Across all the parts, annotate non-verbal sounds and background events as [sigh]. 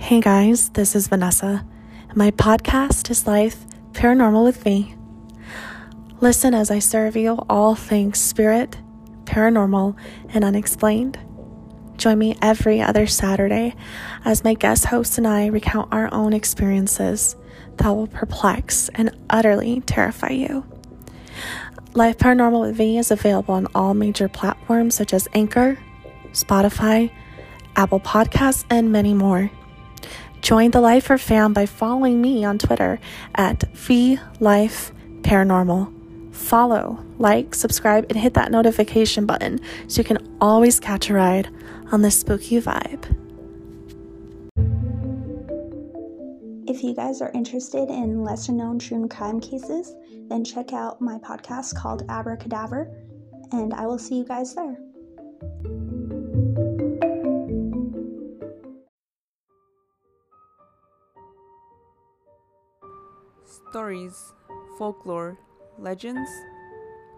Hey guys, this is Vanessa. My podcast is Life Paranormal with Me. Listen as I serve you all things spirit, paranormal, and unexplained. Join me every other Saturday as my guest host and I recount our own experiences that will perplex and utterly terrify you. Life Paranormal with Me is available on all major platforms such as Anchor, Spotify, Apple Podcasts, and many more. Join the Lifer fam by following me on Twitter at VLife Paranormal. Follow, like, subscribe, and hit that notification button so you can always catch a ride on this spooky vibe. If you guys are interested in lesser known true crime cases, then check out my podcast called Abracadaver, and I will see you guys there. Stories, folklore, legends,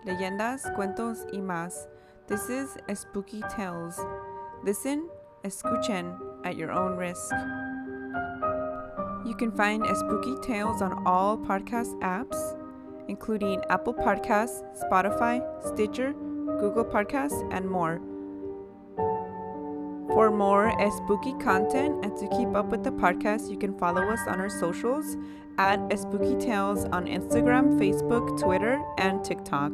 leyendas, cuentos y más. This is Spooky Tales. Listen, escuchen at your own risk. You can find Spooky Tales on all podcast apps, including Apple Podcasts, Spotify, Stitcher, Google Podcasts, and more. For more spooky content and to keep up with the podcast, you can follow us on our socials at Spooky Tales on Instagram, Facebook, Twitter, and TikTok.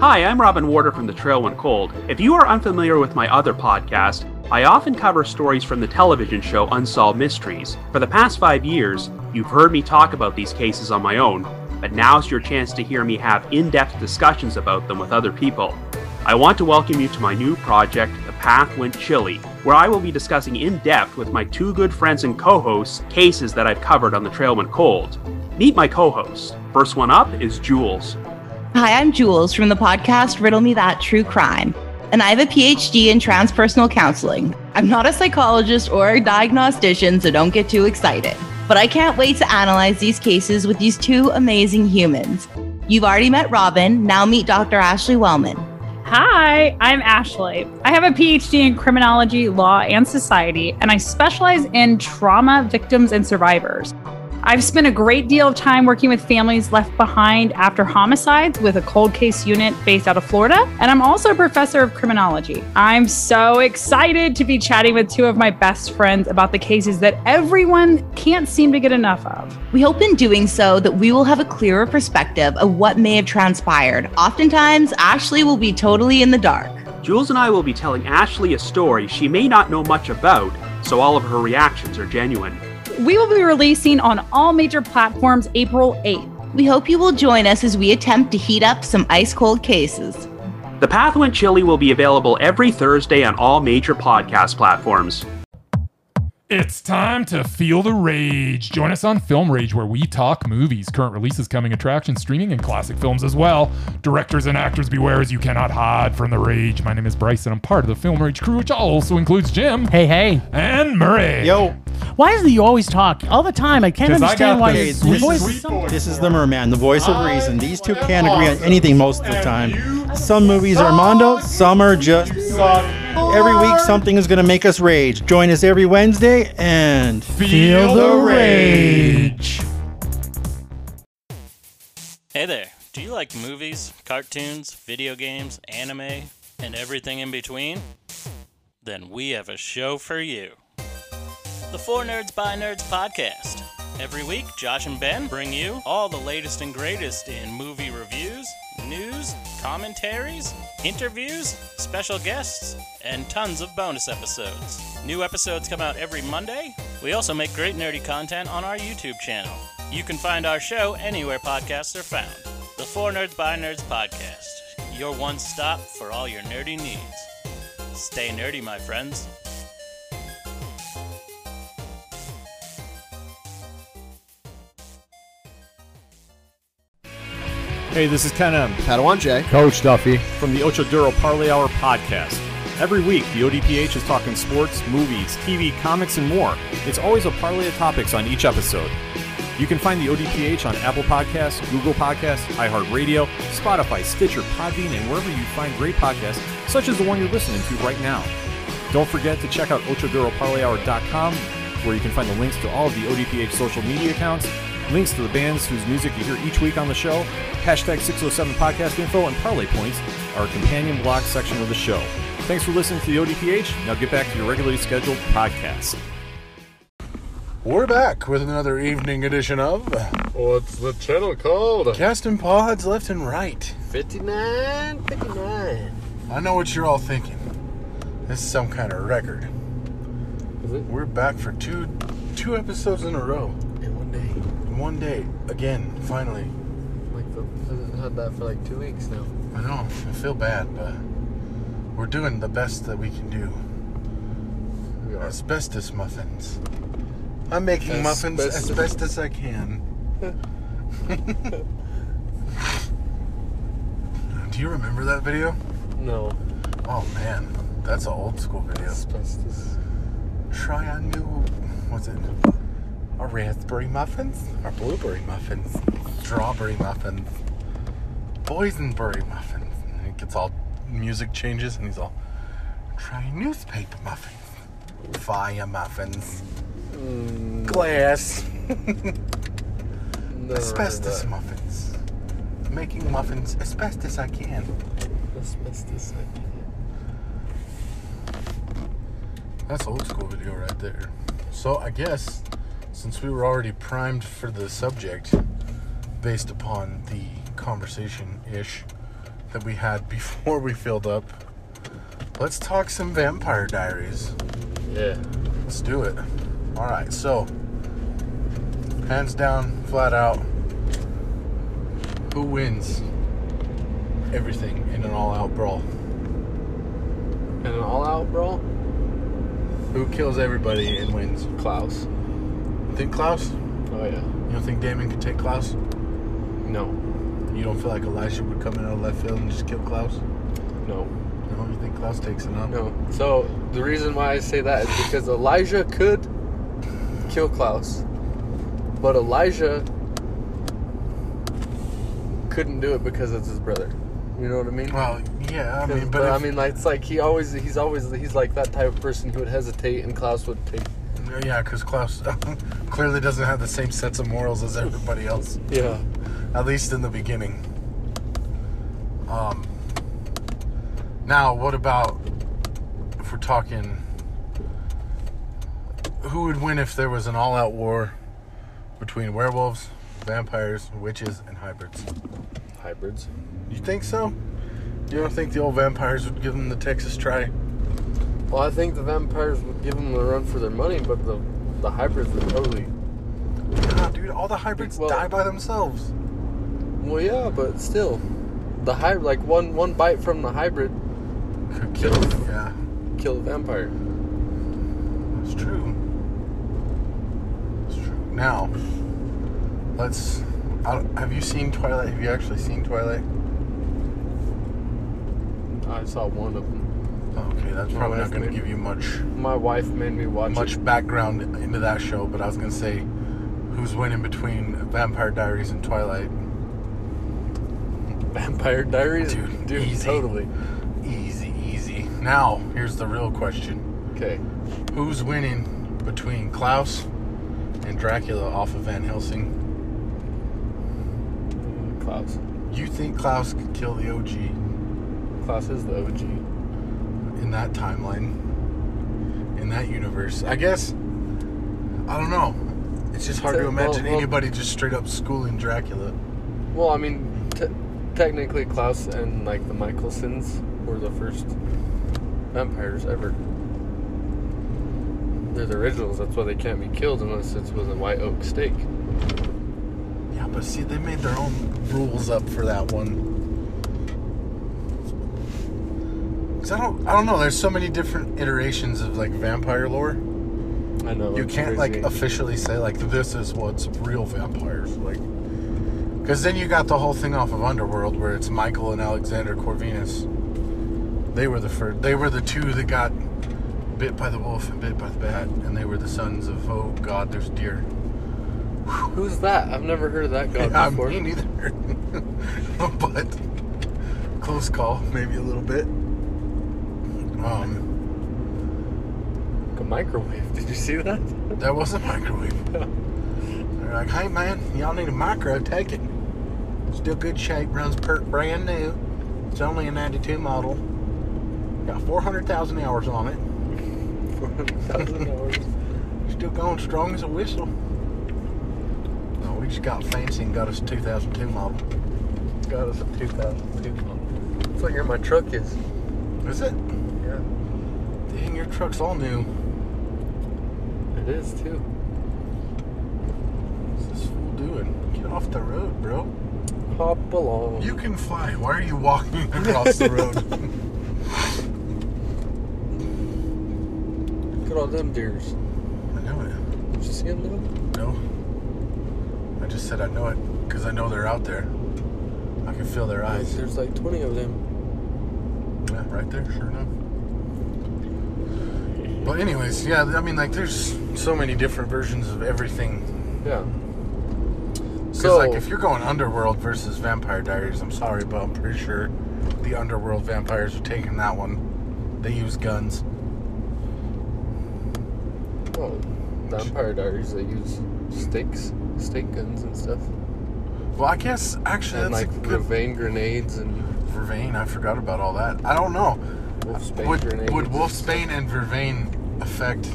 Hi, I'm Robin Warder from The Trail Went Cold. If you are unfamiliar with my other podcast, I often cover stories from the television show Unsolved Mysteries. For the past five years, you've heard me talk about these cases on my own, but now's your chance to hear me have in depth discussions about them with other people. I want to welcome you to my new project, The Path Went Chilly, where I will be discussing in depth with my two good friends and co hosts cases that I've covered on The Trail Went Cold. Meet my co host. First one up is Jules. Hi, I'm Jules from the podcast Riddle Me That True Crime, and I have a PhD in transpersonal counseling. I'm not a psychologist or a diagnostician, so don't get too excited. But I can't wait to analyze these cases with these two amazing humans. You've already met Robin, now meet Dr. Ashley Wellman. Hi, I'm Ashley. I have a PhD in criminology, law, and society, and I specialize in trauma victims and survivors. I've spent a great deal of time working with families left behind after homicides with a cold case unit based out of Florida, and I'm also a professor of criminology. I'm so excited to be chatting with two of my best friends about the cases that everyone can't seem to get enough of. We hope in doing so that we will have a clearer perspective of what may have transpired. Oftentimes, Ashley will be totally in the dark. Jules and I will be telling Ashley a story she may not know much about, so all of her reactions are genuine. We will be releasing on all major platforms April 8th. We hope you will join us as we attempt to heat up some ice cold cases. The Path Went Chilly will be available every Thursday on all major podcast platforms. It's time to feel the rage. Join us on Film Rage, where we talk movies, current releases, coming attractions, streaming, and classic films as well. Directors and actors, beware as you cannot hide from the rage. My name is Bryce, and I'm part of the Film Rage crew, which also includes Jim Hey, hey. and Murray. Yo, Why is it you always talk all the time? I can't understand got why the your sweet, voice sweet voice. this is the Merman, the voice of reason. These two can't agree on anything most of the time. Some movies are Mondo, some are just suck. Every week, something is going to make us rage. Join us every Wednesday and Feel the rage. Hey there, do you like movies, cartoons, video games, anime, and everything in between? Then we have a show for you. The Four Nerds by Nerds podcast. Every week, Josh and Ben bring you all the latest and greatest in movie reviews, news, commentaries, interviews, special guests, and tons of bonus episodes. New episodes come out every Monday. We also make great nerdy content on our YouTube channel. You can find our show anywhere podcasts are found. The Four Nerds by Nerds podcast. Your one stop for all your nerdy needs. Stay nerdy, my friends. Hey, this is Ken M. Padawan J. Coach Duffy. From the Ocho Duro Parlay Hour podcast. Every week, the ODPH is talking sports, movies, TV, comics, and more. It's always a parlay of topics on each episode. You can find the ODPH on Apple Podcasts, Google Podcasts, iHeartRadio, Spotify, Stitcher, Podbean, and wherever you find great podcasts, such as the one you're listening to right now. Don't forget to check out OchoDuroParlayHour.com, where you can find the links to all of the ODPH social media accounts, links to the bands whose music you hear each week on the show, hashtag 607 podcast info, and parlay points, our companion blog section of the show. Thanks for listening to the ODPH. Now get back to your regularly scheduled podcast. We're back with another evening edition of What's the channel called? Casting Pods Left and Right. 59 59. I know what you're all thinking. This is some kind of record. Is it? We're back for two two episodes in a row. One day. In one day. Again, finally. Like, the, hasn't had that for like two weeks now. I know, I feel bad, but we're doing the best that we can do. We are. Asbestos muffins. I'm making muffins as best as I can. [laughs] Do you remember that video? No. Oh man, that's an old school video. Asbestos. Try a new, what's it? Raspberry muffins? Or blueberry muffins? Strawberry muffins? Boysenberry muffins? And it gets all, music changes and he's all, try newspaper muffins. Fire muffins. Mm, Glass. [laughs] Asbestos muffins. Making muffins as best as I can. Asbestos. That's old school video right there. So I guess since we were already primed for the subject based upon the conversation ish that we had before we filled up, let's talk some vampire diaries. Yeah. Let's do it. Alright, so hands down, flat out, who wins everything in an all out brawl? In an all out brawl? Who kills everybody and wins? Klaus. Think Klaus? Oh, yeah. You don't think Damon could take Klaus? No. You don't feel like Elijah would come in out of left field and just kill Klaus? No. No, you think Klaus takes it on? No. So the reason why I say that is because Elijah could kill Klaus, but Elijah couldn't do it because it's his brother. You know what I mean? Well, yeah, I mean, but, I if- mean, like it's like he always, he's always, he's like that type of person who would hesitate, and Klaus would take. Yeah, because Klaus [laughs] clearly doesn't have the same sets of morals as everybody else. Yeah. At least in the beginning. Um. Now, what about if we're talking? Who would win if there was an all-out war between werewolves, vampires, witches, and hybrids? Hybrids. You think so? You don't think the old vampires would give them the Texas try? Well, I think the vampires would give them the run for their money, but the the hybrids would totally. Nah, dude, all the hybrids Well- die by themselves. Well, yeah, but still, the hybrid, like one one bite from the hybrid, Could kill Yeah, kill the vampire. That's true. It's true. Now, let's. I have you seen Twilight? Have you actually seen Twilight? I saw one of them. Okay, that's My probably not wife going to made- give you much My wife made me watch much it. background into that show, but I was going to say, who's winning between Vampire Diaries and Twilight? Vampire Diaries, Dude, dude, easy. totally. Easy, easy. Now, here's the real question. Okay, Who's winning between Klaus and Dracula off of Van Helsing? Klaus. You think Klaus could kill the OG Klaus is the OG. In that timeline? In that universe? I guess. I don't know. It's just hard to Well, imagine well- anybody just straight up schooling Dracula. Well, I mean, te- technically, Klaus and like the Mikaelsons were the first vampires ever. They're the originals. That's why they can't be killed unless it was a white oak stake. Yeah, but see, they made their own rules up for that one. 'Cause I don't, I don't know. There's so many different iterations of like vampire lore. I know. You can't like officially say like this is what's real vampires like. Because then you got the whole thing off of Underworld where it's Michael and Alexander Corvinus. They were the first. They were the two that got bit by the wolf and bit by the bat, and they were the sons of oh god, there's deer. [laughs] Who's that? I've never heard of that [laughs] god Yeah, before. me neither. [laughs] but close call, maybe a little bit. Um, a microwave. [laughs] Did you see that? that was a microwave. [laughs] They're like, hey man, y'all need a micro, take it. Still good shape, runs per brand new. It's only a 92 model. Got 400,000 hours on it. 400,000 [laughs] hours. Still going strong as a whistle. No, we just got fancy and got us a 2002 model. Got us a 2002 model. That's what year my truck is. Is it? Your truck's all new. It is too. What's this fool doing? Get off the road, bro. Hop along. You can fly. Why are you walking [laughs] across the road? [laughs] Look at all them deers. I know it. Did you see them though? No. I just said I know it because I know they're out there. I can feel their eyes. There's like 20 of them. Yeah, right there, sure enough. But anyways, yeah, I mean, like, there's so many different versions of everything. Yeah. So- like, if you're going Underworld versus Vampire Diaries, I'm sorry, but I'm pretty sure the Underworld vampires are taking that one. They use guns. Well, Vampire Diaries. They use sticks, stake guns and stuff. Well, I guess actually and that's like good Vervain grenades and Vervain. I forgot about all that. I don't know. Wolfsbane would, grenades. would Wolfsbane and Vervain affect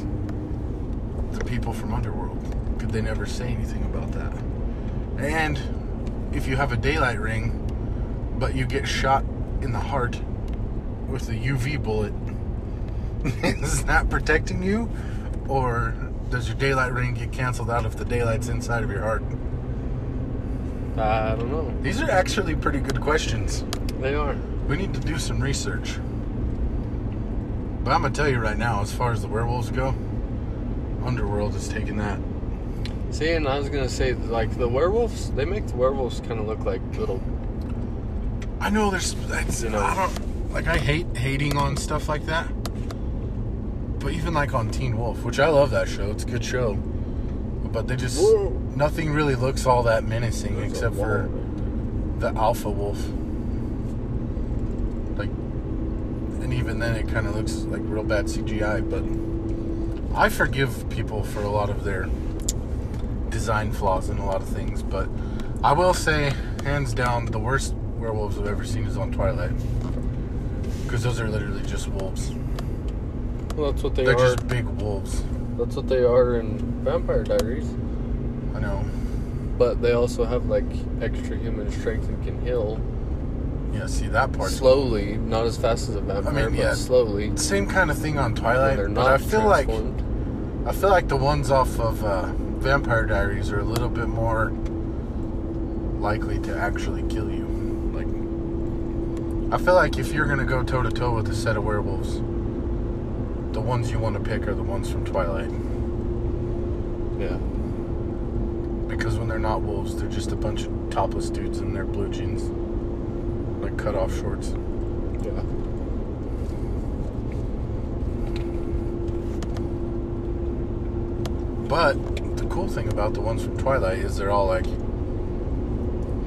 the people from Underworld? Could they never say anything about that? And if you have a daylight ring, but you get shot in the heart with a UV bullet, [laughs] is that protecting you? Or does your daylight ring get canceled out if the daylight's inside of your heart? I don't know. These are actually pretty good questions. They are. We need to do some research. But I'm gonna tell you right now, as far as the werewolves go, Underworld is taking that. See, and I was gonna say, like the werewolves, they make the werewolves kind of look like little. I know there's, that's, You know. I don't like. I hate hating on stuff like that. But even like on Teen Wolf, which I love that show, it's a good show. But they just Whoa. nothing really looks all that menacing There's except for the alpha wolf. Like, and even then, it kind of looks like real bad CGI. But I forgive people for a lot of their design flaws in a lot of things. But I will say, hands down, the worst werewolves I've ever seen is on Twilight. Because those are literally just wolves. Well, that's what they are. They're are. just big wolves. That's what they are in Vampire Diaries. I know. But they also have like extra human strength and can heal Yeah, see that part. slowly, not as fast as a vampire, I but yeah. slowly. Same kind of thing on Twilight. they're But not I feel like. I feel like the ones off of uh, Vampire Diaries are a little bit more likely to actually kill you. Like, I feel like if you're gonna go toe to toe with a set of werewolves, the ones you want to pick are the ones from Twilight. Yeah. Because when they're not wolves, they're just a bunch of topless dudes in their blue jeans, like cut off shorts. Yeah. But the cool thing about the ones from Twilight is they're all like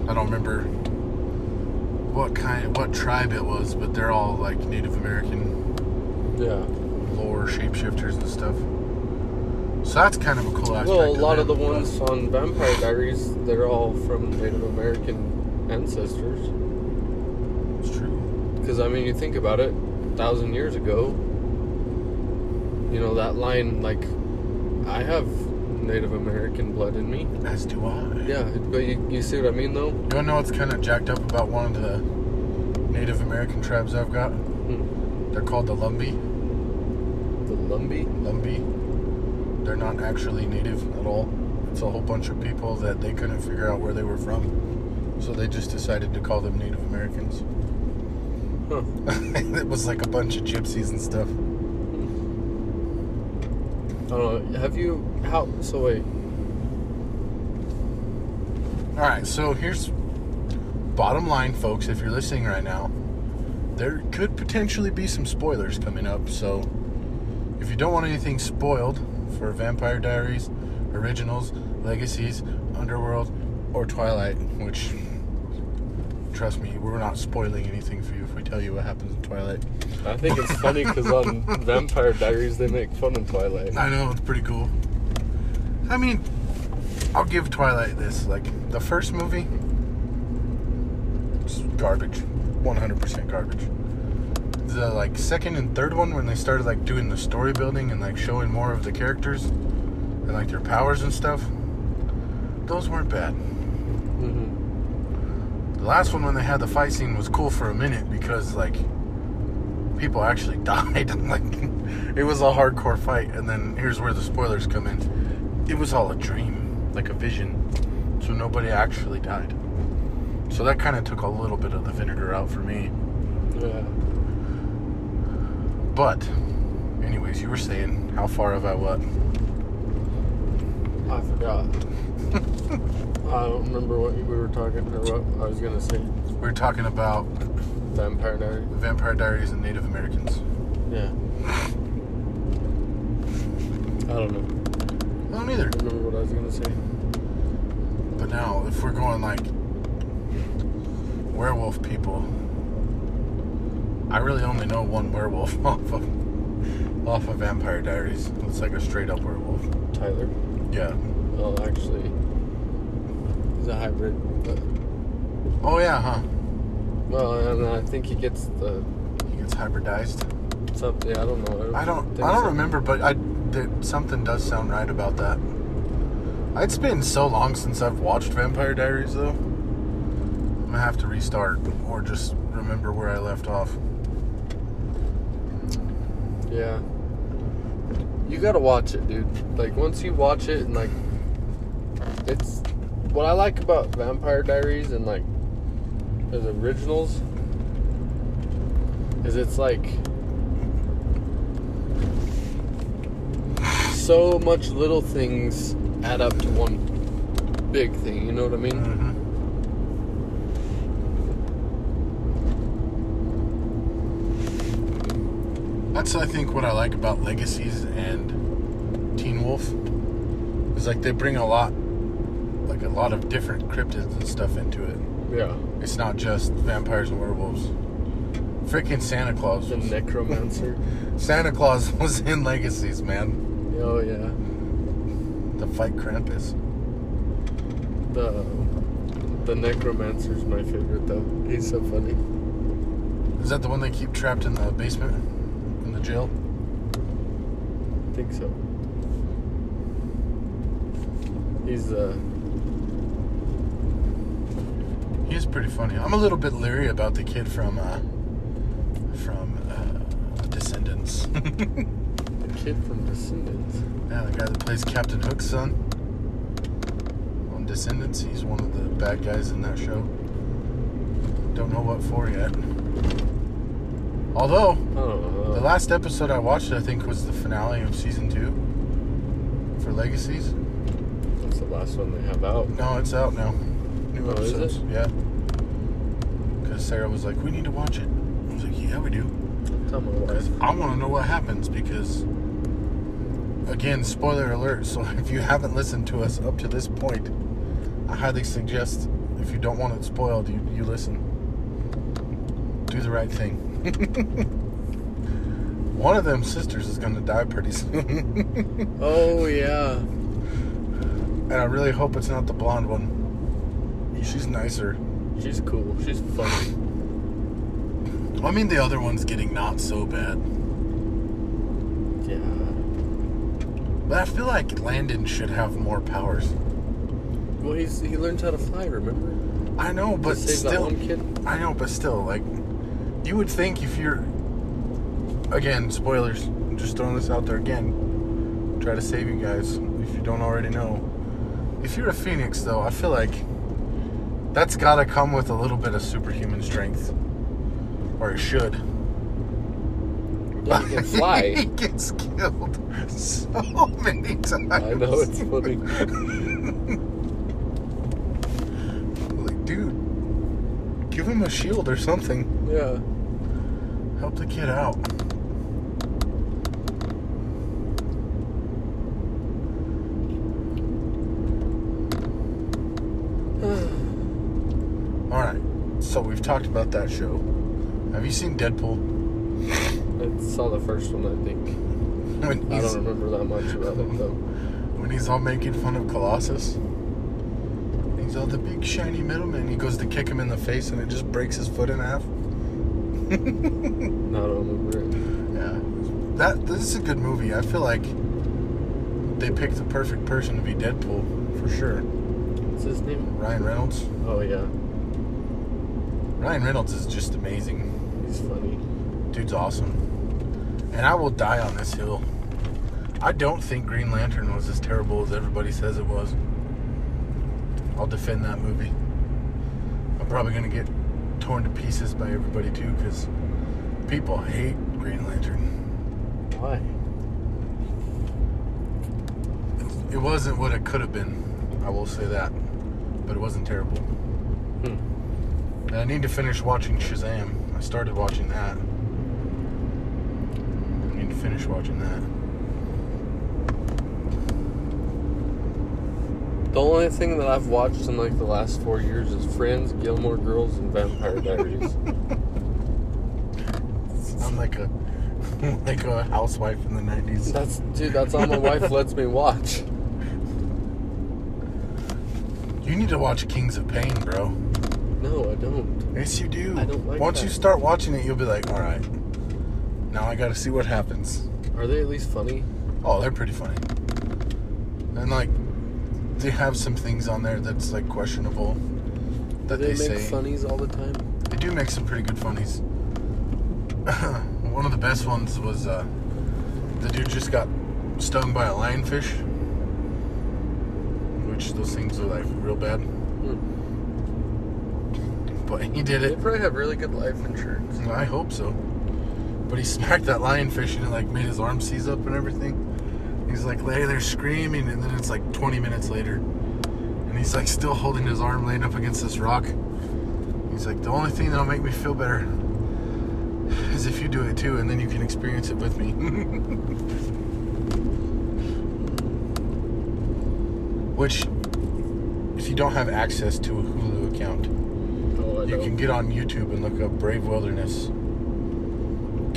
I don't remember what kind what tribe it was, but they're all like Native American Yeah. lore shapeshifters and stuff. So that's kind of a cool aspect. Well, a lot of the them, but- ones on Vampire Diaries, they're all from Native American ancestors. I mean, you think about it, a thousand years ago, you know that line. Like, I have Native American blood in me. As do I. Yeah, but you, you see what I mean, though? You know what's kind of jacked up about one of the Native American tribes I've got? Hmm. They're called the Lumbee. The Lumbee. Lumbee. They're not actually native at all. It's a whole bunch of people that they couldn't figure out where they were from. So they just decided to call them Native Americans. Huh. it was like a bunch of gypsies and stuff. I don't know. Have you how? So wait. All right, so here's bottom line, folks. If you're listening right now, there could potentially be some spoilers coming up. So if you don't want anything spoiled for Vampire Diaries Originals, Legacies, Underworld, or Twilight, which, trust me, we're not spoiling anything for you if we tell you what happens in Twilight. I think it's funny because on [laughs] Vampire Diaries they make fun of Twilight. I know, it's pretty cool. I mean, I'll give Twilight this. Like, the first movie, it's garbage. 100% garbage. The, like, second and third one, when they started, like, doing the story building and, like, showing more of the characters and, like, their powers and stuff, those weren't bad. Last one, when they had the fight scene, was cool for a minute because, like, people actually [laughs] died. [laughs] like, it was a hardcore fight. And then here's where the spoilers come in. It was all a dream, like a vision. So nobody actually died. So that kind of took a little bit of the vinegar out for me. Yeah. But, anyways, you were saying, how far have I what? I forgot. [laughs] I don't remember what we were talking or what I was gonna say. We were talking about Vampire Diaries. Vampire Diaries and Native Americans. Yeah. I don't know. I don't either. I don't remember what I was gonna say. But now, if we're going like werewolf people, I really only know one werewolf [laughs] off of off of Vampire Diaries. It's like a straight up werewolf. Tyler. Yeah. Well, actually, he's a hybrid. But, Oh yeah, huh? well, and I think he gets the He gets hybridized. something. Yeah, I don't know. I don't. I don't so. remember, but I there, something does sound right about that. It's been so long since I've watched Vampire Diaries, though. I'm gonna have to restart or just remember where I left off. Yeah. You gotta watch it, dude. Like once you watch it and like it's what I like about Vampire Diaries and like the originals is it's like so much little things add up to one big thing, you know what I mean? Mm-hmm. That's I think what I like about Legacies and Teen Wolf is like they bring a lot, like a lot of different cryptids and stuff into it. Yeah. It's not just vampires and werewolves. Freaking Santa Claus. The necromancer. [laughs] Santa Claus was in Legacies, man. Oh yeah. The fight Krampus. The the necromancer's my favorite though. He's so funny. Is that the one they keep trapped in the basement jail? I think so. He's uh He's pretty funny. I'm a little bit leery about the kid from uh, from uh, Descendants. [laughs] the kid from Descendants. Yeah, the guy that plays Captain Hook's son on Descendants. He's one of the bad guys in that show. Don't know what for yet. Although the last episode I watched, I think, was the finale of season two for Legacies. that's the last one they have out. No, it's out now. New Oh, episodes. Yeah. Because Sarah was like, "We need to watch it." I was like, "Yeah, we do." Tell. I want to know what happens. Because again, spoiler alert. So [laughs] if you haven't listened to us up to this point, I highly suggest if you don't want it spoiled, you you listen. Do the right thing. [laughs] One of them sisters is gonna die pretty [laughs] soon. Oh yeah. and I really hope it's not the blonde one. She's nicer. She's cool. She's funny. I mean, the other one's getting not so bad. Yeah. But I feel like Landon should have more powers. Well, he's he learns how to fly. Remember? I know, but To still? I know, but still, like, you would think if you're, again, spoilers. I'm just throwing this out there again. Try to save you guys if you don't already know. If you're a phoenix, though, I feel like that's got to come with a little bit of superhuman strength, or it should. Yeah, he can fly. [laughs] he gets killed so many times. I know it's funny. [laughs] like, dude, give him a shield or something. Yeah. Help the kid out. So we've talked about that show. Have you seen Deadpool? I saw the first one, I think. I don't remember that much about it though. When he's all making fun of Colossus. He's all the big shiny middleman. He goes to kick him in the face and it just breaks his foot in half. I don't remember it. Yeah. That this is a good movie. I feel like they picked the perfect person to be Deadpool for sure. What's his name? Ryan Reynolds. Oh yeah, Ryan Reynolds is just amazing. he's funny. Dude's awesome. And I will die on this hill. I don't think Green Lantern was as terrible as everybody says it was. I'll defend that movie. I'm probably going to get torn to pieces by everybody too because people hate Green Lantern. Why? It wasn't what it could have been. I will say that. But it wasn't terrible. I need to finish watching Shazam. I started watching that. I need to finish watching that. The only thing that I've watched in like the last four years is Friends, Gilmore Girls, and Vampire Diaries. [laughs] I'm like a [laughs] like a housewife in the 90s. That's dude. That's all my wife lets me watch. You need to watch Kings of Pain, bro. Don't. Yes, you do. I don't like Once that. you start watching it, you'll be like, all right. Now I got to see what happens. Are they at least funny? Oh, they're pretty funny. And like, they have some things on there that's like questionable that Do they, they, make say. funnies all the time? They do make some pretty good funnies. [laughs] One of the best ones was uh, the dude just got stung by a lionfish, which those things are like real bad. But he did They it. probably have really good life insurance. I hope so. But he smacked that lionfish and it like made his arm seize up and everything. He's like lay there screaming, and then it's like 20 minutes later, and he's like still holding his arm laying up against this rock. He's like, the only thing that'll make me feel better is if you do it too, and then you can experience it with me. [laughs] Which, if you don't have access to a Hulu account, You can get on YouTube and look up Brave Wilderness.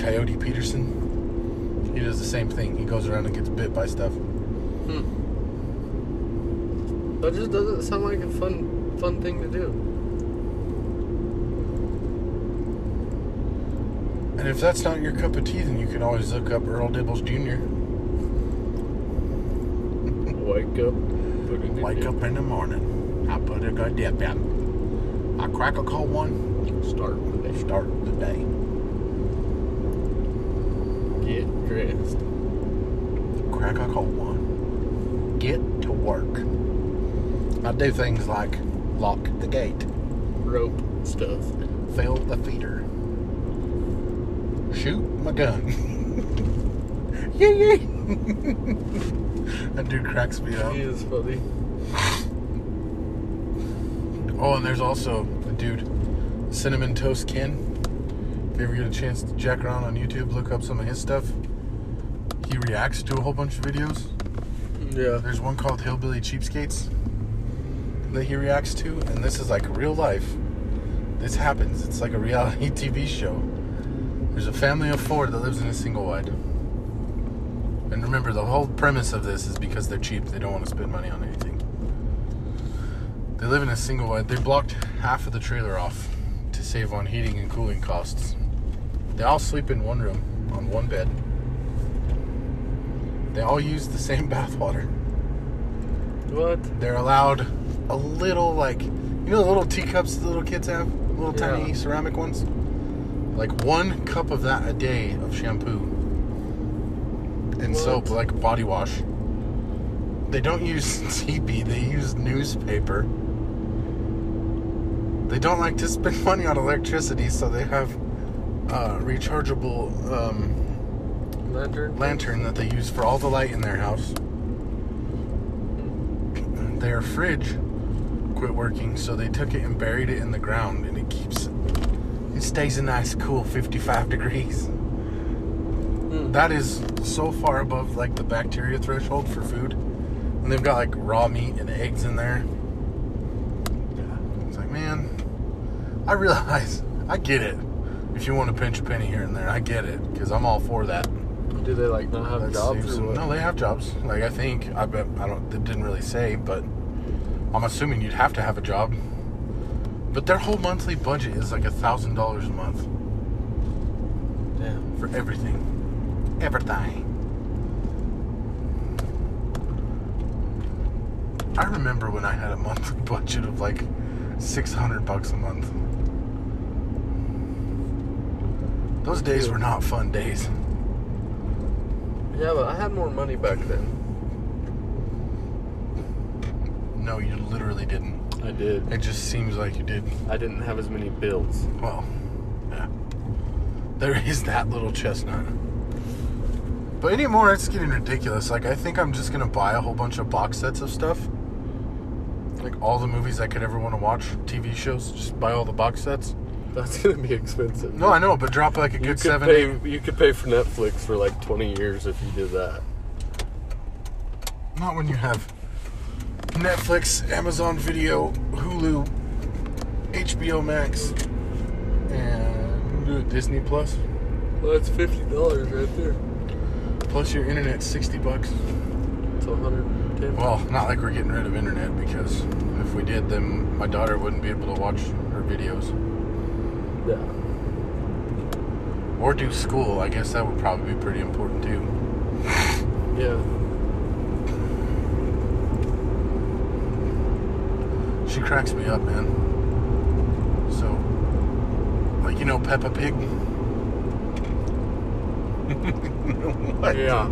Coyote Peterson. He does the same thing. He goes around and gets bit by stuff. Hmm. That just doesn't sound like a fun, fun thing to do. And if that's not your cup of tea, then you can always look up Earl Dibbles Jr. Wake up. Put it in Wake up in the morning. I put a good dip in. I crack a cold one. Start the day. Start the day. Get dressed. Crack a cold one. Get to work. I do things like lock the gate, Rope stuff. fill the feeder, shoot my gun. [laughs] yeah, yeah. [laughs] that dude cracks me up. He is funny. Oh, and there's also a dude, Cinnamon Toast Ken. If you ever get a chance to jack around on YouTube, look up some of his stuff. He reacts to a whole bunch of videos. Yeah. There's one called Hillbilly Cheapskates that he reacts to, and this is like real life. This happens. It's like a reality [laughs] TV show. There's a family of four that lives in a single wide. And remember, the whole premise of this is because they're cheap. They don't want to spend money on anything. They live in a single wide. They blocked half of the trailer off to save on heating and cooling costs. They all sleep in one room on one bed. They all use the same [laughs] bathwater. What? They're allowed a little, like, you know, the little teacups the little kids have? Little Yeah. tiny ceramic ones? Like one cup of that a day of shampoo and What? soap, like body wash. They don't use [laughs] TP, they use newspaper. They don't like to spend [laughs] money on electricity, so they have uh, rechargeable um, Lantern. lantern that they use for all the light in their house. Their fridge quit working, so they took it and buried it in the ground, and it keeps it stays a nice cool 55 degrees. That is so far above like the bacteria threshold for food, and they've got like raw meat and eggs in there. It's like, man, I realize, I get it. If you want to pinch a penny here and there, I get it because I'm all for that. Do they like not have Let's jobs save or what? No, they have jobs. Like I think I bet I don't. They didn't really say, but I'm assuming you'd have to have a job. But their whole monthly budget is like a thousand dollars a month Damn. for everything, everything. I remember when I had a monthly [laughs] budget of like six hundred bucks a month. Those days were not fun days. Yeah, but I had more money back then. No, you literally didn't. I did. It just seems like you did. I didn't have as many bills. Well, yeah. There is that little chestnut. But anymore, it's getting ridiculous. Like, I think I'm just gonna buy a whole bunch of box sets of stuff. Like all the movies I could ever want to watch, TV shows, just buy all the box sets. [laughs] That's gonna be expensive. No, I know, but drop like a You good could seven, pay. eight. You could pay for Netflix for like 20 years if you did that. Not when you have Netflix, Amazon Video, Hulu, HBO Max, and Disney Plus. Well, that's fifty dollars right there. Plus your internet, sixty bucks. It's 110. Well, not like we're getting rid of internet because if we did, then my daughter wouldn't be able to watch her videos Yeah. Or do school. I guess that would probably be pretty important too. Yeah. She cracks me up, man. So, like you know, Peppa Pig. [laughs] what? Yeah.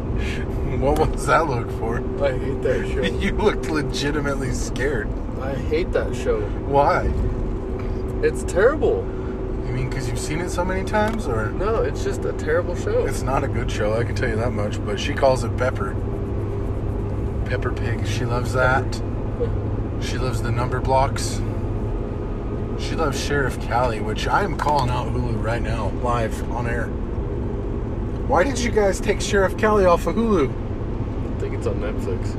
What was that look for? I hate that show. [laughs] you looked legitimately scared. I hate that show. Why? It's terrible. Mean because you've seen it so many times, or No, it's just a terrible show. it's not a good show? I can tell you that much. But she calls it Pepper. Pepper Pig. She loves that. She loves the number blocks. She loves Sheriff Callie, which I am calling out Hulu right now, live on air. Why did you guys take Sheriff Callie off of Hulu? I think it's on Netflix.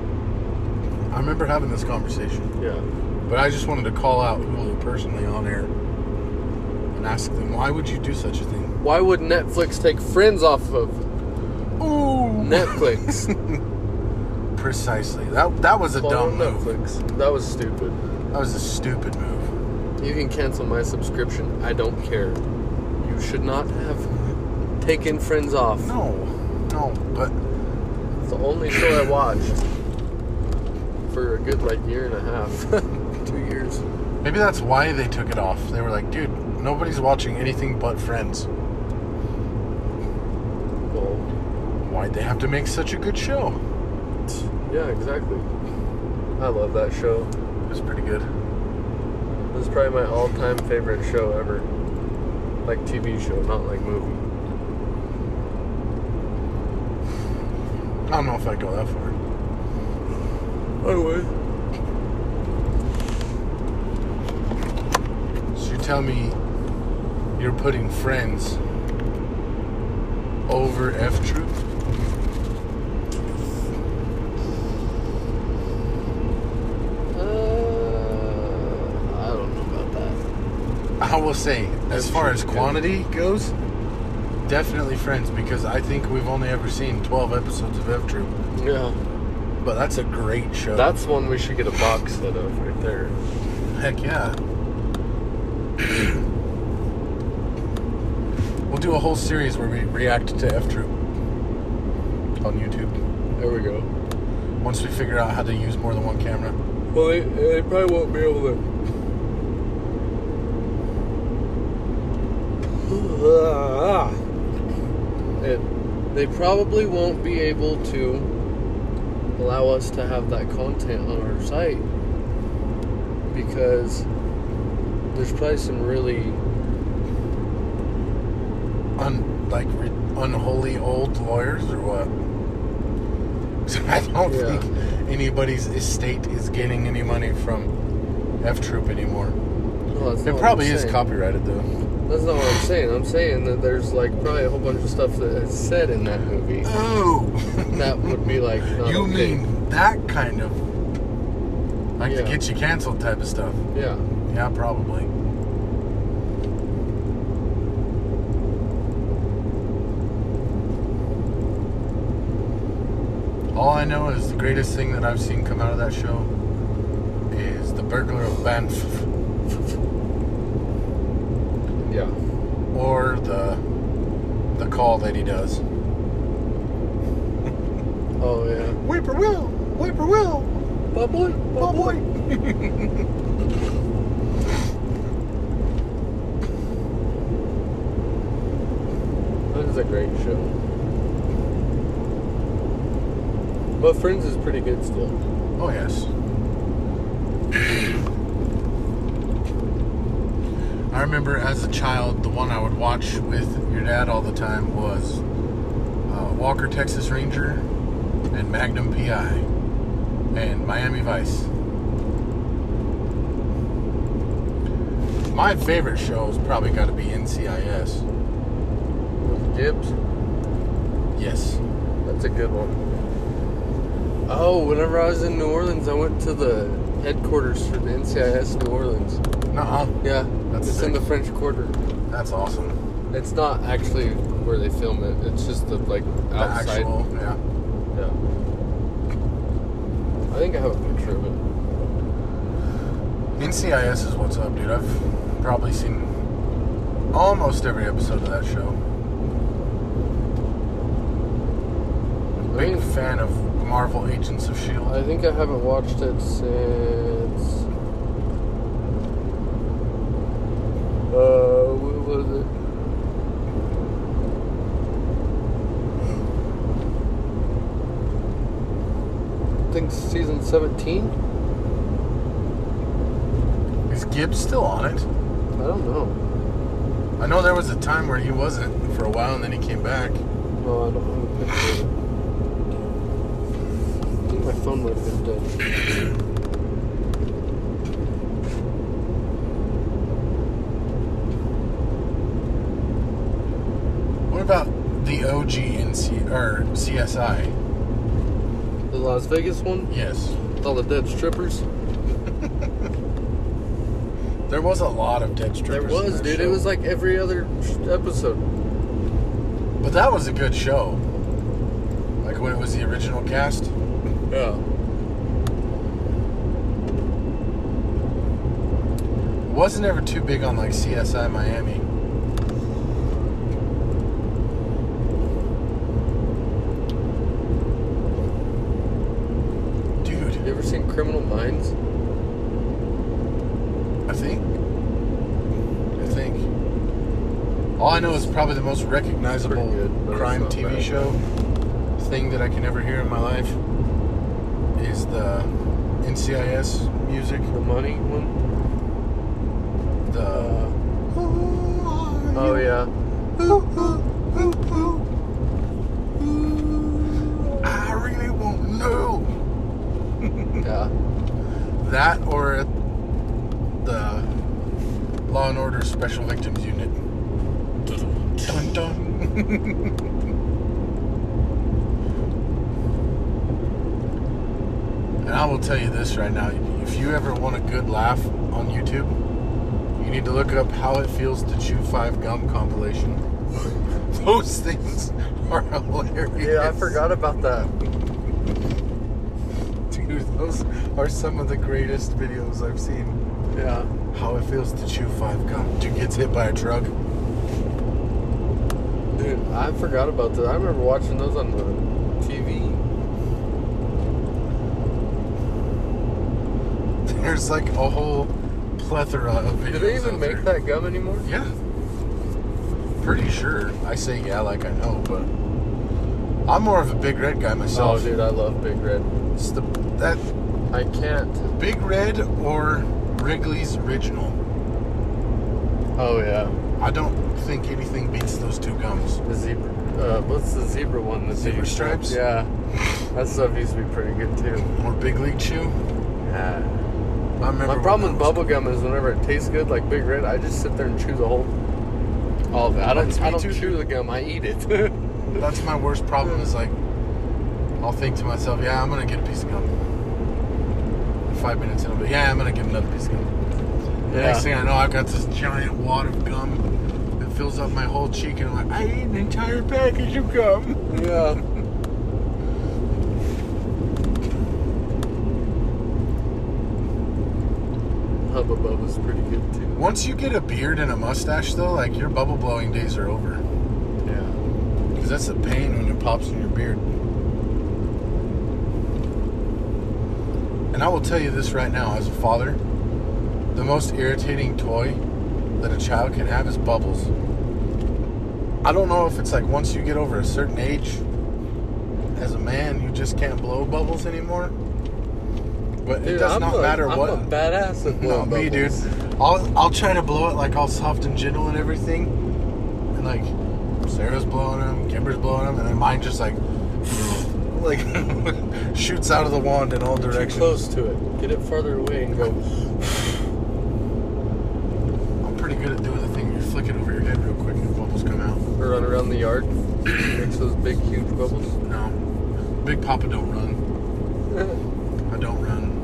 I remember having this conversation, Yeah. but I just wanted to call out Hulu personally on air and ask them why would you do such a thing? Why would Netflix take Friends off of Ooh, Netflix? [laughs] precisely. That that was a Call dumb move. Netflix. That was stupid. That was a stupid move. You can cancel my subscription. I don't care. You should not have taken Friends off. No, no, but It's the only show I watched for a good like year and a half, [laughs] two years. maybe that's why they took it off. They were like, dude, nobody's watching anything but Friends. Well, Why'd they have to make such a good show? yeah, exactly. I love that show. It was pretty good. This is probably my all-time favorite show ever. Like TV show, not like movie. I don't know if I'd go that far. I would. So you tell me you're putting Friends over F Troop? Uh, I don't know about that. I will say, as F far as good. quantity goes, definitely Friends because I think we've only ever seen 12 episodes of F Troop. Yeah, But that's a great show. that's one we should get a box set of right there. Heck yeah. [clears throat] we'll do a whole series where we react to F Troop on YouTube There we go. once we figure out how to use more than one camera. Well, they, they probably won't be able to. [sighs] It, they probably won't be able to allow us to have that content on our site because there's probably some really like re, unholy old lawyers or what? So [laughs] I don't Yeah. think anybody's estate is getting any money from F Troop anymore. well, It probably is copyrighted though. That's not what I'm saying. I'm saying that there's like probably a whole bunch of stuff that is said in that movie Oh, [laughs] that would be like [laughs] not you okay. mean that kind of like Yeah. to get you canceled type of stuff? yeah Yeah, probably. All I know is the greatest thing that I've seen come out of that show is the burglar of Banff. Yeah. Or the the call that he does. [laughs] Oh yeah. Whippoorwill! Whippoorwill! Bob boy, Bob boy! [laughs] That is a great show. But Friends is pretty good still. Oh yes. [clears throat] I remember as a child, the one I would watch with your dad all the time was uh, Walker Texas Ranger and Magnum PI and Miami Vice. My favorite show show's probably got to be NCIS. With Gibbs. Yes. That's a good one. Oh, whenever I was in New Orleans, I went to the headquarters for the NCIS New Orleans. Nuh-uh. Yeah, That's it's in sick. the French Quarter. That's awesome. It's not actually where they film it. It's just the like The outside. actual, yeah. Yeah. I think I have a picture of it. NCIS is what's up, dude. I've probably seen almost every episode of that show. I Big fan of Marvel Agents of S.H.I.E.L.D. I think I haven't watched it since. Uh, what was it? I think season 17? Is Gibbs still on it? I don't know. I know there was a time where he wasn't for a while and then he came back. No, I don't have a picture of it. I think my phone might have been dead. What about the OG NC or CSI? The Las Vegas one? Yes. With all the dead strippers? [laughs] There was a lot of dead strippers. There was, dude. It was like every other episode. But that was a good show. Like when it was the original cast. Yeah. Wasn't ever too big on like CSI Miami. Dude, You ever seen Criminal Minds? I think. I think. All I know is probably the most recognizable good, crime TV bad. show thing that I can ever hear in my life is the NCIS music. The money one? The Oh, yeah. I really won't know. Yeah. That or the Law and Order Special Victims Unit. Dun dun. [laughs] and I will tell you this right now: if you ever want a good laugh on YouTube, you need to look up "How It Feels to Chew Five Gum" compilation. [laughs] Those things are hilarious. Yeah, I forgot about that. Those are some of the greatest videos I've seen. Yeah. How it feels to chew five gum. Dude gets hit by a truck. Dude, I forgot about that. I remember watching those on the TV. [laughs] There's like a whole plethora of videos. Do they even make there. that gum anymore? Yeah. Pretty sure. I say yeah like I know, but I'm more of a Big Red guy myself. Oh, dude, I love Big Red. It's the that I can't. Big Red or Wrigley's original. Oh, yeah. I don't think anything beats those two gums. The zebra. Uh, what's the zebra one? The Zebra stripes? Yeah. That stuff used to be pretty good, too. Or Big League Chew. Yeah. I remember My problem with bubble gum is whenever it tastes good, like Big Red, I just sit there and chew the whole, all of it. I don't, I don't too. chew the gum. I eat it. That's my worst problem. Is like, I'll think to myself, "Yeah, I'm gonna get a piece of gum." five minutes and I'll be, yeah, I'm gonna get another piece of gum. Yeah. Next thing I know, I've got this giant wad of gum that fills up my whole cheek, and I'm like, I ate an entire package of gum. Yeah. Hubba Bubba's pretty good too. Once you get a beard and a mustache, though, like your bubble blowing days are over. Yeah. Because that's the pain when it pops in your beard. And I will tell you this right now, as a father, the most irritating toy that a child can have is bubbles. I don't know if it's like once you get over a certain age, as a man, you just can't blow bubbles anymore. But it does I'm not a- matter I'm what. a badass at [laughs] No, blowing me, dude. I'll I'll try to blow it like all soft and gentle and everything, and like Sarah's blowing them, Kimber's blowing them, and then mine just like [laughs] like [laughs] shoots out of the wand in all Too directions. close to it. Get it farther away and go. I'm pretty good at doing the thing. You flick it over your head real quick and bubbles come out. Or run around the yard. [clears throat] Makes those big, huge bubbles. No, Big Papa don't run. [laughs] I don't run.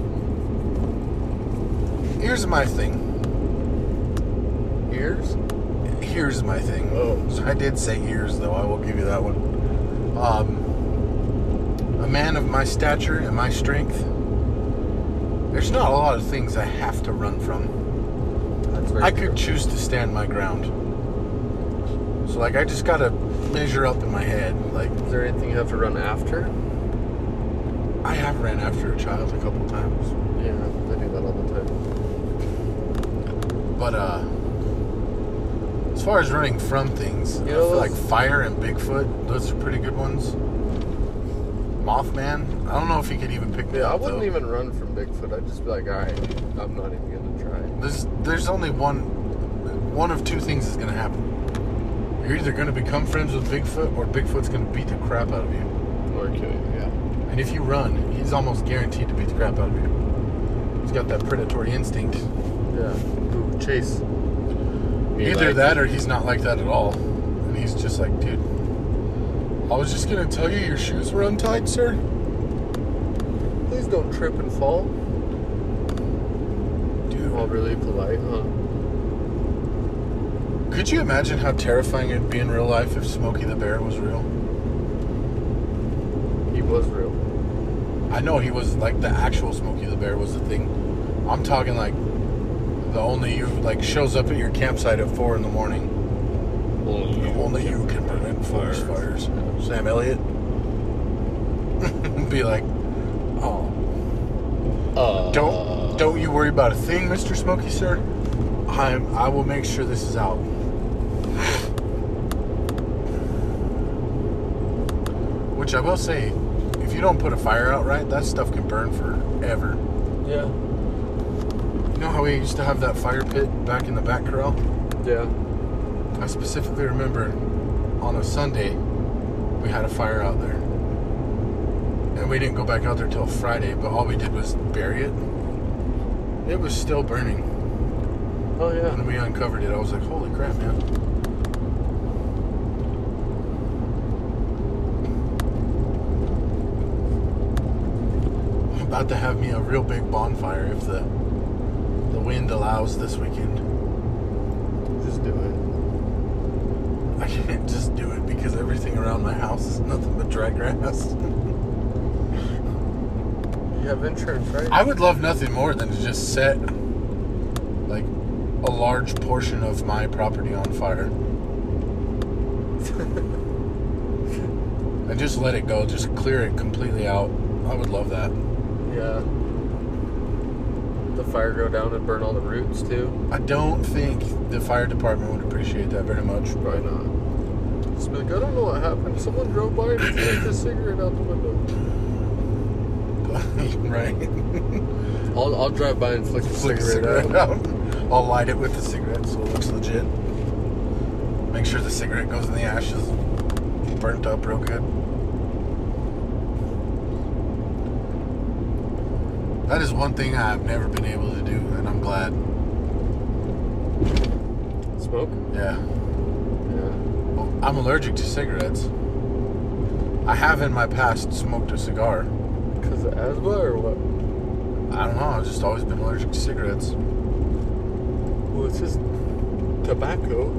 Here's my thing. Ears? Here's my thing. Oh. So I did say ears, though. I will give you that one. Um, a man of my stature and my strength, there's not a lot of things I have to run from. I true. could choose to stand my ground. So, like, I just gotta measure up in my head. Like, Is there anything you have to run after? I have ran after a child a couple times. Yeah, I do that all the time. But uh as far as running from things, I You know feel those- like fire and Bigfoot, those are pretty good ones. Mothman, I don't know if he could even pick me Yeah, I wouldn't though. even run from Bigfoot. I'd just be like, alright, I'm not even gonna try. There's there's only one one of two things is gonna happen. You're either gonna become friends with Bigfoot or Bigfoot's gonna beat the crap out of you. Or kill you, yeah. And if you run, he's almost guaranteed to beat the crap out of you. He's got that predatory instinct. Yeah. Ooh, chase. Either like that or he's not like that at all. And he's just like, dude, I was just gonna tell you your shoes were untied, sir. Please don't trip and fall. Dude, All really polite, huh? could you imagine how terrifying it'd be in real life if Smokey the Bear was real? He was real. I know he was like the actual Smokey the Bear was the thing. I'm talking like the only you like shows up at your campsite at four in the morning. Only you can forest fires. Sam Elliott. [laughs] Be like, oh, Uh, don't don't you worry about a thing, Mister Smokey, sir. I'm I will make sure this is out. [sighs] Which I will say, if you don't put a fire out right, that stuff can burn forever. Yeah. You know how we used to have that fire pit back in the back corral? Yeah. I specifically remember on a Sunday we had a fire out there. And we didn't go back out there till Friday, but all we did was bury it. It was still burning. Oh yeah. When we uncovered it, I was like, holy crap, man. I'm about to have me a real big bonfire if the the wind allows this weekend. Just do it. [laughs] I can't just because everything around my house is nothing but dry grass. [laughs] You have insurance, right? I would love nothing more than to just set like a large portion of my property on fire. [laughs] and just let it go, just clear it completely out. I would love that. Yeah. The fire go down and burn all the roots too. I don't think the fire department would appreciate that very much. Probably not. Just be like, I don't know what happened. Someone drove by and flicked a cigarette out the window. [laughs] right. I'll, I'll drive by and flick a Flick cigarette, cigarette out. out. I'll light it with the cigarette so it looks legit. Make sure the cigarette goes in the ashes, burnt up real good. That is one thing I've never been able to do, and I'm glad. Smoke? Yeah. Yeah. I'm allergic to cigarettes. I have in my past smoked a cigar. Because of asthma or what? I don't know. I've just always been allergic to cigarettes. Well, it's just tobacco.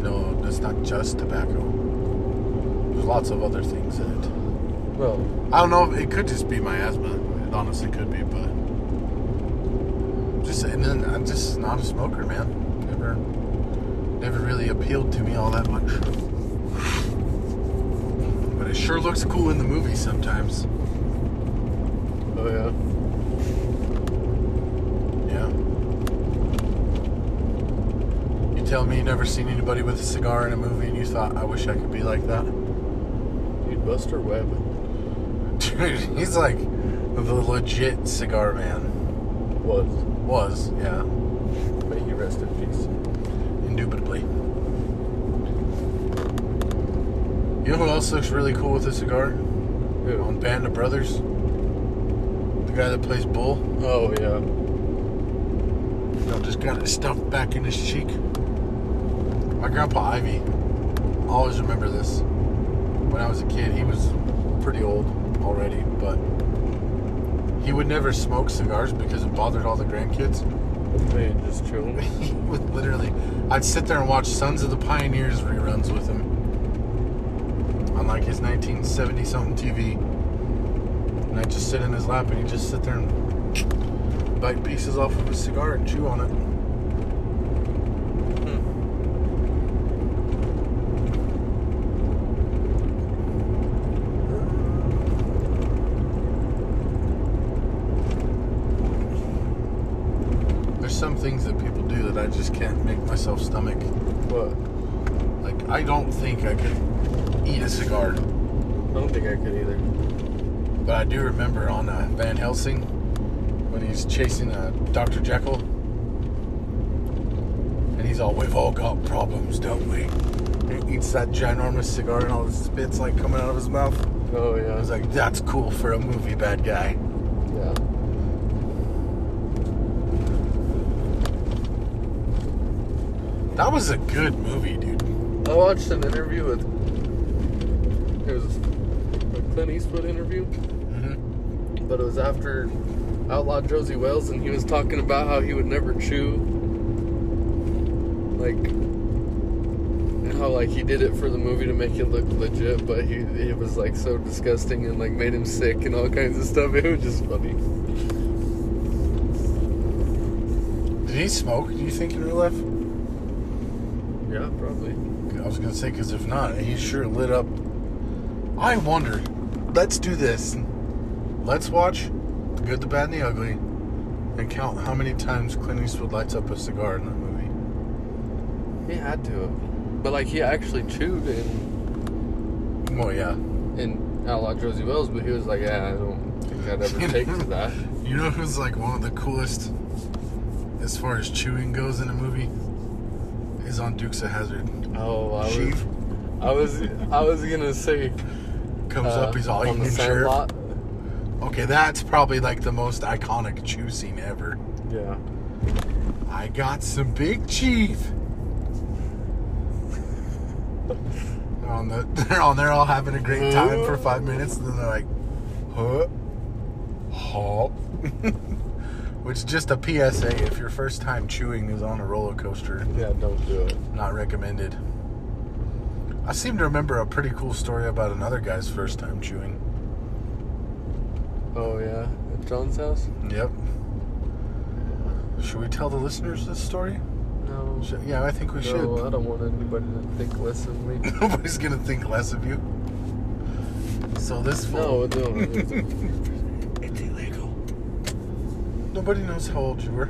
No, it's not just tobacco. There's lots of other things in it. Well, I don't know. It could just be my asthma. It honestly could be, but Just and then I'm just not a smoker, man. Never, never really appealed to me all that much. But it sure looks cool in the movies sometimes. Oh yeah. Yeah. You tell me you never seen anybody with a cigar in a movie and you thought, I wish I could be like that. Dude, Buster Webb. Dude, he's like the legit cigar man. Was. Was, yeah. May he rest in peace. Indubitably. You know who else looks really cool with a cigar? Who? On Band of Brothers. The guy that plays Bull. Oh yeah. Just got it stuffed back in his cheek. My grandpa Ivy. I always remember this. When I was a kid, he was pretty old already, but he would never smoke cigars because it bothered all the grandkids. Man, just chilling. [laughs] he would literally. I'd sit there and watch Sons of the Pioneers reruns with him on like his 1970 something TV. And I'd just sit in his lap and he'd just sit there and bite pieces off of his cigar and chew on it. Hmm. There's some things that people do that I just can't make myself stomach. What? Like, I don't think I could eat a cigar. I don't think I could either. But I do remember on uh, Van Helsing when he's chasing uh, Dr. Jekyll. And he's all, we've all got problems, don't we? And he eats that ginormous cigar and all the spit's like coming out of his mouth. Oh yeah. I was like, that's cool for a movie bad guy. Yeah. That was a good movie, dude. I watched an interview with. It was a Clint Eastwood interview, Mm-hmm. but it was after Outlaw Josey Wales, and he was talking about how he would never chew. Like, and how like he did it for the movie to make it look legit, but he it was like so disgusting and like made him sick and all kinds of stuff. [laughs] It was just funny. Did he smoke, do you think, in real life? Yeah, probably. Was gonna say, because if not, he sure lit up. I wonder. Let's do this. Let's watch The Good, the Bad, and the Ugly, and count how many times Clint Eastwood lights up a cigar in that movie. He had to, have. but like he actually chewed in Oh yeah. in Outlaw Josey Wales, but he was like, yeah, I don't think I'd ever [laughs] take to that. You know who's like one of the coolest as far as chewing goes in a movie? Is on Dukes of Hazzard. Oh, I was, I was, I was gonna say, comes uh, up, he's all eating sheriff. sandlot. Okay, that's probably like the most iconic chew scene ever. Yeah. I got some big chief. on the, [laughs] they're on there all having a great time for five minutes, and then they're like, huh, huh. [laughs] Which is just a PSA. If your first time chewing is on a roller coaster, Yeah, don't do it. not recommended. I seem to remember a pretty cool story about another guy's first time chewing. Oh yeah, at John's house. Yep. Should we tell the listeners this story? No. Should- yeah, I think we should. no, should. I don't want anybody to think less of me. [laughs] Nobody's gonna think less of you. So this No, fool. no. it's- [laughs] it's illegal. Nobody knows how old you were.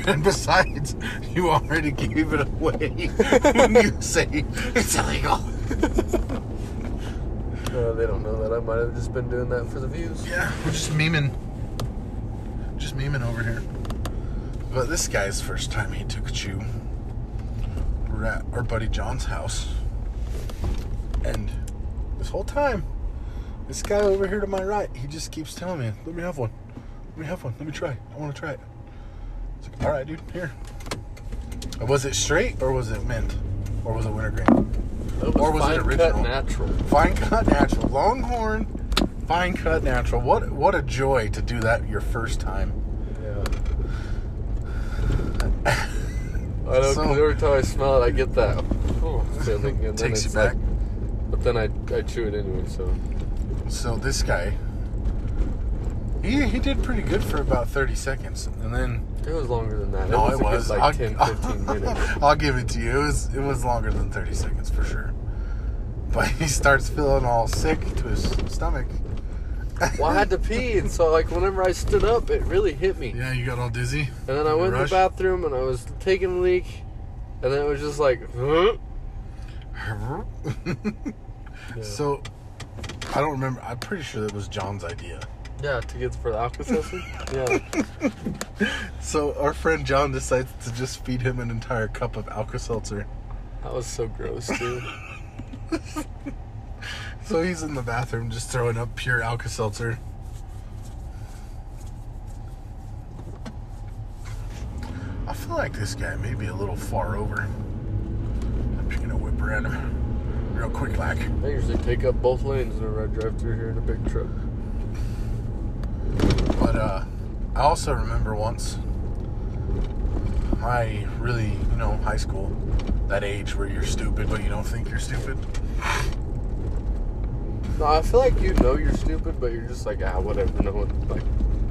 [laughs] And besides, you already gave it away when you say it's illegal. [laughs] They don't know that. I might have just been doing that for the views. Yeah, we're just memeing. Just memeing over here. But this guy's first time he took a chew. We're at our buddy John's house. And this whole time, this guy over here to my right, he just keeps telling me, let me have one. Let me have one. Let me try. I want to try it. It's like, all right, dude, here. Was it straight or was it mint? Or was it wintergreen? That Or was it fine original? Cut natural. Fine cut natural. Longhorn, fine cut natural. What what a joy to do that your first time. Yeah. I know. So- every time I smell it, I get that oh, feeling, and then Takes it's you back. like. But then I I chew it anyway, so. So this guy, he he did pretty good for about thirty seconds, and then It was longer than that. No, it was, it good, was. like I'll, 10, [laughs] 15 minutes. I'll give it to you. It was it was longer than 30 seconds for sure. But [laughs] he starts feeling all sick to his stomach. well, I had to pee, and so like whenever I stood up, it really hit me. Yeah, you got all dizzy. And then I went to the bathroom, and I was taking a leak, and then it was just like, huh? [laughs] So, I don't remember. I'm pretty sure that was John's idea. Yeah, tickets for the [laughs] Alka Seltzer. yeah, So our friend John decides to just feed him an entire cup of Alka-Seltzer. that was so gross, too. [laughs] So he's in the bathroom just throwing up pure Alka-Seltzer. I feel like this guy may be a little far over. I'm just gonna whip around him real quick like. They usually take up both lanes whenever I drive through here in a big truck. But uh, I also remember once, my really, you know, high school, that age where you're stupid but you don't think you're stupid. No, I feel like you know you're stupid, but you're just like, ah, whatever. No one like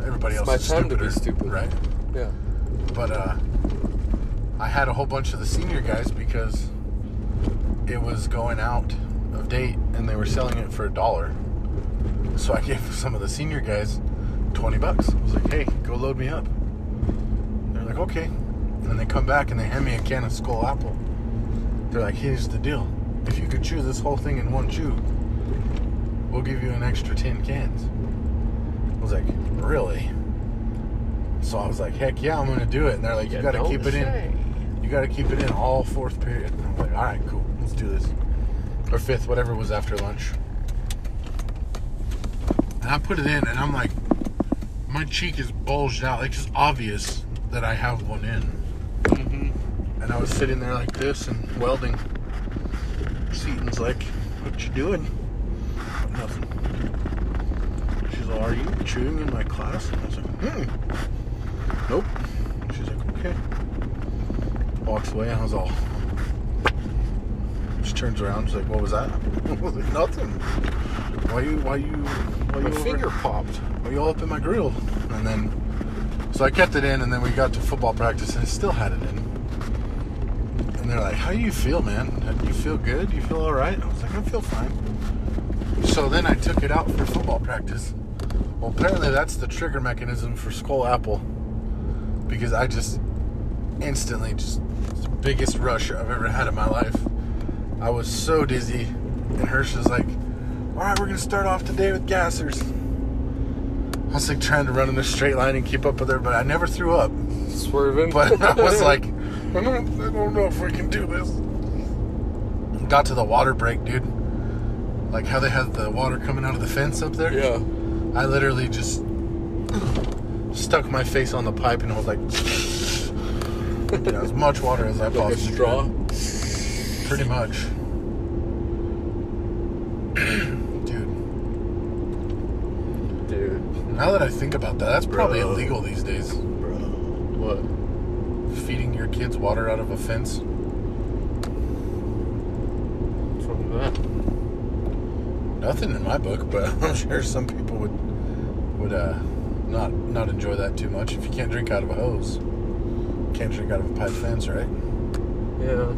Everybody It's else my is time to be stupid. right? Yeah. But uh, I had a whole bunch of the senior guys because it was going out of date and they were selling it for a dollar. So I gave [laughs] some of the senior guys 20 bucks. I was like, hey, go load me up. They're like, okay. And then they come back and they hand me a can of Skoal Apple. They're like, here's the deal. If you could chew this whole thing in one chew, we'll give you an extra 10 cans. I was like, really? So I was like, heck yeah, I'm gonna do it. And they're like, you Yeah, gotta keep it say. in. You gotta keep it in all fourth period. And I'm like, all right, cool, let's do this. Or fifth, whatever was after lunch. And I put it in, and I'm like, my cheek is bulged out, like just obvious that I have one in. Mm-hmm. And I was sitting there like this and welding. Seaton's like, what you doing? Nothing. She's like, are you chewing in my class? And I was like, hmm. Nope. She's like, okay. Walks away, and I was all. She turns around. She's like, "What was that?" [laughs] I was like, "Nothing." Why you? Why you? Why My you over- finger popped. Why you all up in my grill? And then, so I kept it in, and then we got to football practice, and I still had it in. And they're like, "How do you feel, man? Do you feel good? You feel all right?" I was like, "I feel fine." So then I took it out for football practice. Well, apparently that's the trigger mechanism for Skoal Apple, because I just instantly just the biggest rush I've ever had in my life. I was so dizzy, and Hirsch was like, "All right, we're gonna start off today with gassers." I was like trying to run in a straight line and keep up with her, but I never threw up. Swerving. But I was like, [laughs] I don't, I don't know if we can do this. Got to the water break, dude. Like how they had the water coming out of the fence up there. Yeah. I literally just stuck my face on the pipe and I was like, [laughs] as much water as I Like possibly straw? could. Pretty much. Dude. Dude. Now that I think about that, that's probably Bro. illegal these days. Bro. What? Feeding your kids water out of a fence. What's wrong with that? Nothing in my book, but [laughs] I'm sure some people would would uh, not not enjoy that too much. If you can't drink out of a hose, can't drink out of a pipe fence, right? Yeah.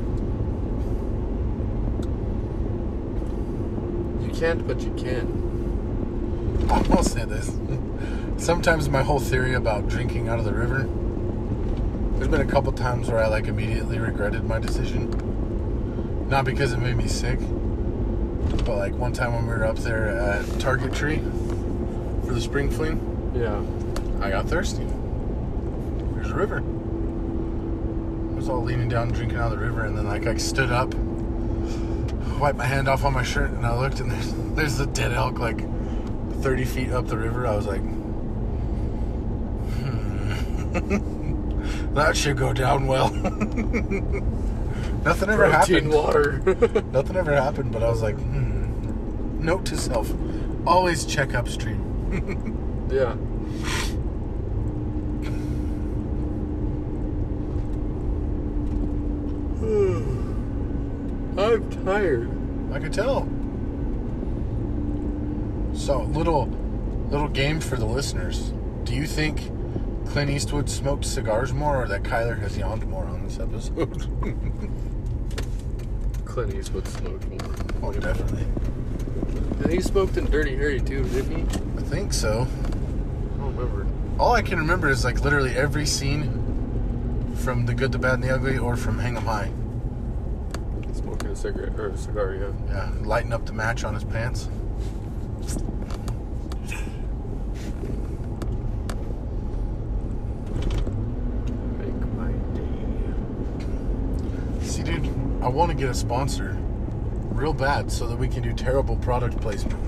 You can't, but you can. [laughs] I'll say this. Sometimes my whole theory about drinking out of the river. There's been a couple times where I like immediately regretted my decision. Not because it made me sick, but like one time when we were up there at Target Tree for the spring fling, Yeah. I got thirsty. There's a river. I was all leaning down drinking out of the river, and then like I stood up, wiped my hand off on my shirt, and I looked, and there's there's a dead elk like 30 feet up the river. I was like, hmm. [laughs] that should go down well. [laughs] Nothing ever Protein happened. water. [laughs] Nothing ever happened, but I was like, hmm. Note to self: always check upstream. yeah. [sighs] [sighs] I'm tired. I could tell. So, little little game for the listeners. Do you think Clint Eastwood smoked cigars more, or that Kyler has yawned more on this episode? [laughs] Clint Eastwood smoked more. oh, definitely. And he smoked in Dirty Harry too, didn't he? I think so. I don't remember. All I can remember is like literally every scene from The Good, the Bad, and the Ugly, or from Hang 'em High. Smoking a cigarette or a cigar, yeah. Yeah, lighting up the match on his pants. Make my day. See, dude, I want to get a sponsor real bad so that we can do terrible product placement.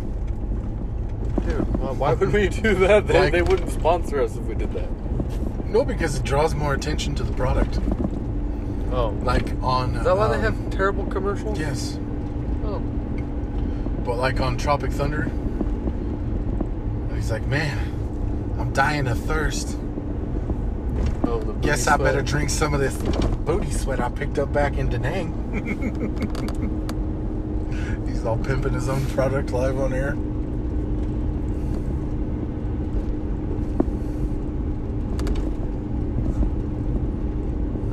Dude, why- why would we do that? They, Like- they wouldn't sponsor us if we did that. No, because it draws more attention to the product. Oh. Like on. Is that why they um, have terrible commercials? Yes. Oh. But like on Tropic Thunder, he's like, man, I'm dying of thirst. The Guess I better drink some of this booty sweat I picked up back in Da Nang. [laughs] he's all pimping his own product live on air.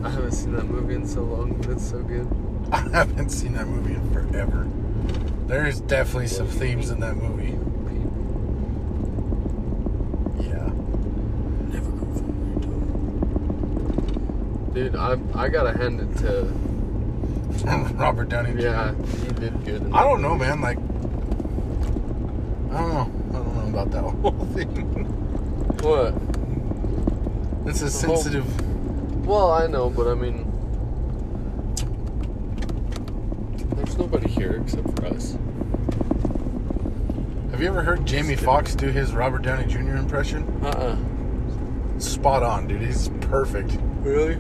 I haven't seen that movie in so long, but it's so good. [laughs] I haven't seen that movie in forever. There is definitely some themes in that movie. Yeah. Dude, I I gotta hand it to [laughs] Robert Downey Jr. Yeah, he did good. I don't know, man. Like, I don't know. I don't know about that [laughs] whole thing. What? It's a whole- sensitive. Well, I know, but I mean, there's nobody here except for us. Have you ever heard Jamie Foxx do his Robert Downey Jr. impression? Uh-uh. Spot on, dude. He's perfect. Really?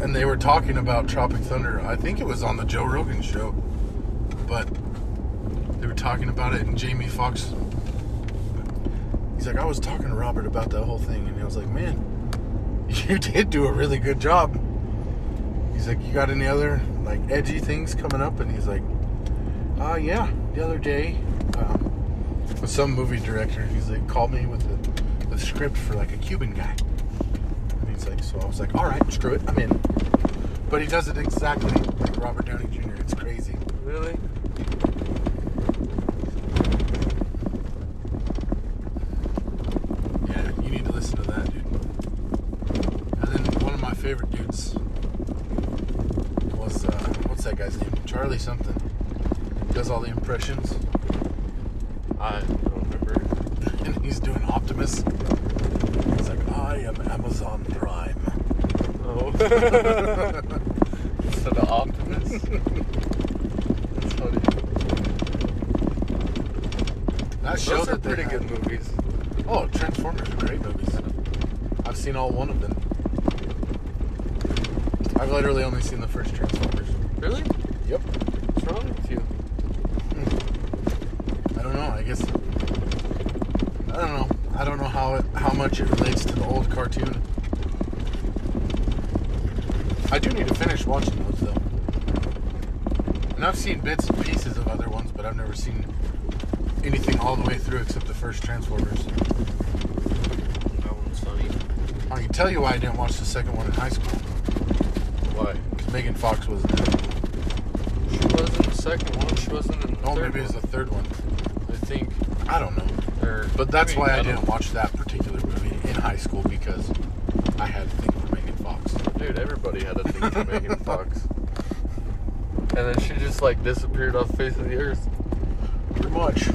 And they were talking about Tropic Thunder. I think it was on the Joe Rogan show. But they were talking about it, and Jamie Foxx. He's like, I was talking to Robert about that whole thing, and he was like, man, [laughs] you did do a really good job. He's like, you got any other like edgy things coming up? And he's like, uh, yeah. The other day, um, with some movie director, he's like, called me with the, the script for like a Cuban guy. He's like, so I was like, all right, screw it, I'm in. But he does it exactly like Robert Downey Jr. It's crazy. Really? Yeah, you need to listen to that, dude. And then one of my favorite dudes was uh, what's that guy's name? Charlie something. Does all the impressions. I don't remember. [laughs] and he's doing Optimus. He's like, I am Amazon Prime. [laughs] Instead of Optimus. That's funny. That Those are pretty had- good movies. Oh, Transformers are great movies. I've seen all one of them. I've literally only seen the first Transformers. Really? Yep. What's wrong with you? I don't know. I guess I don't know. I don't know how it, how much it relates to the old cartoon. I do need to finish watching those though. And I've seen bits and pieces of other ones, but I've never seen anything all the way through except the first Transformers. That one's funny. I can tell you why I didn't watch the second one in high school. Why? Because Megan Fox wasn't in. She wasn't in the second one. She wasn't in the Oh, third maybe it's the third one. I think. I don't know. Or, But that's maybe, why I don't- didn't watch that particular movie in high school because I had a thing for Megan Fox. Dude, everybody had a thing for Megan [laughs] Fox. And then she just like disappeared off the face of the earth. Pretty much.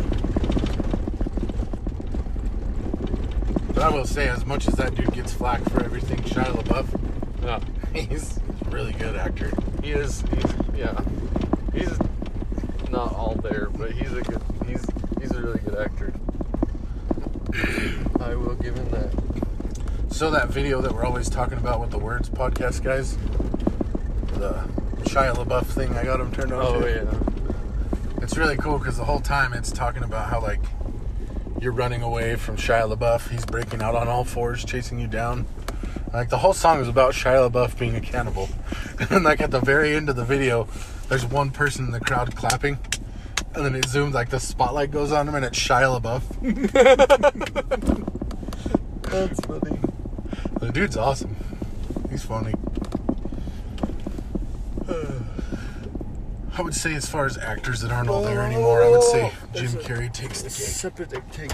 But I will say, as much as that dude gets flack for everything, Shia LaBeouf, Yeah. [laughs] he's a really good actor. He is. He's yeah. He's not all there, but he's a good. He's he's a really good actor. [clears throat] I will give him that. So that video that we're always talking about with the Words podcast guys, the Shia LaBeouf thing, I got him turned on Oh to. yeah. It's really cool because the whole time it's talking about how like you're running away from Shia LaBeouf. He's breaking out on all fours, chasing you down. Like the whole song is about Shia LaBeouf being a cannibal. [laughs] and like at the very end of the video, there's one person in the crowd clapping. And then it zooms like the spotlight goes on him and it's Shia LaBeouf. [laughs] [laughs] That's funny. The dude's awesome. He's funny. [sighs] I would say, as far as actors that aren't all there anymore, I would say oh, Jim Carrey takes the cake. Septic tank.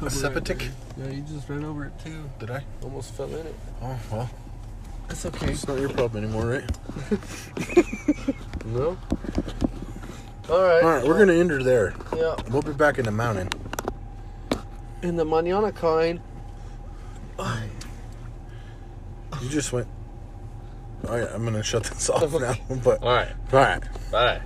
A septic? Yeah, you just ran over it too. Did I? Almost fell in it. Oh well, That's okay. it's not your problem anymore, right? [laughs] No. All right. All right, we're gonna end her there. Yeah. We'll be back in the mountain. In the manana kind. You just went. All right, I'm gonna shut this [laughs] off now. But All right. all right. Bye.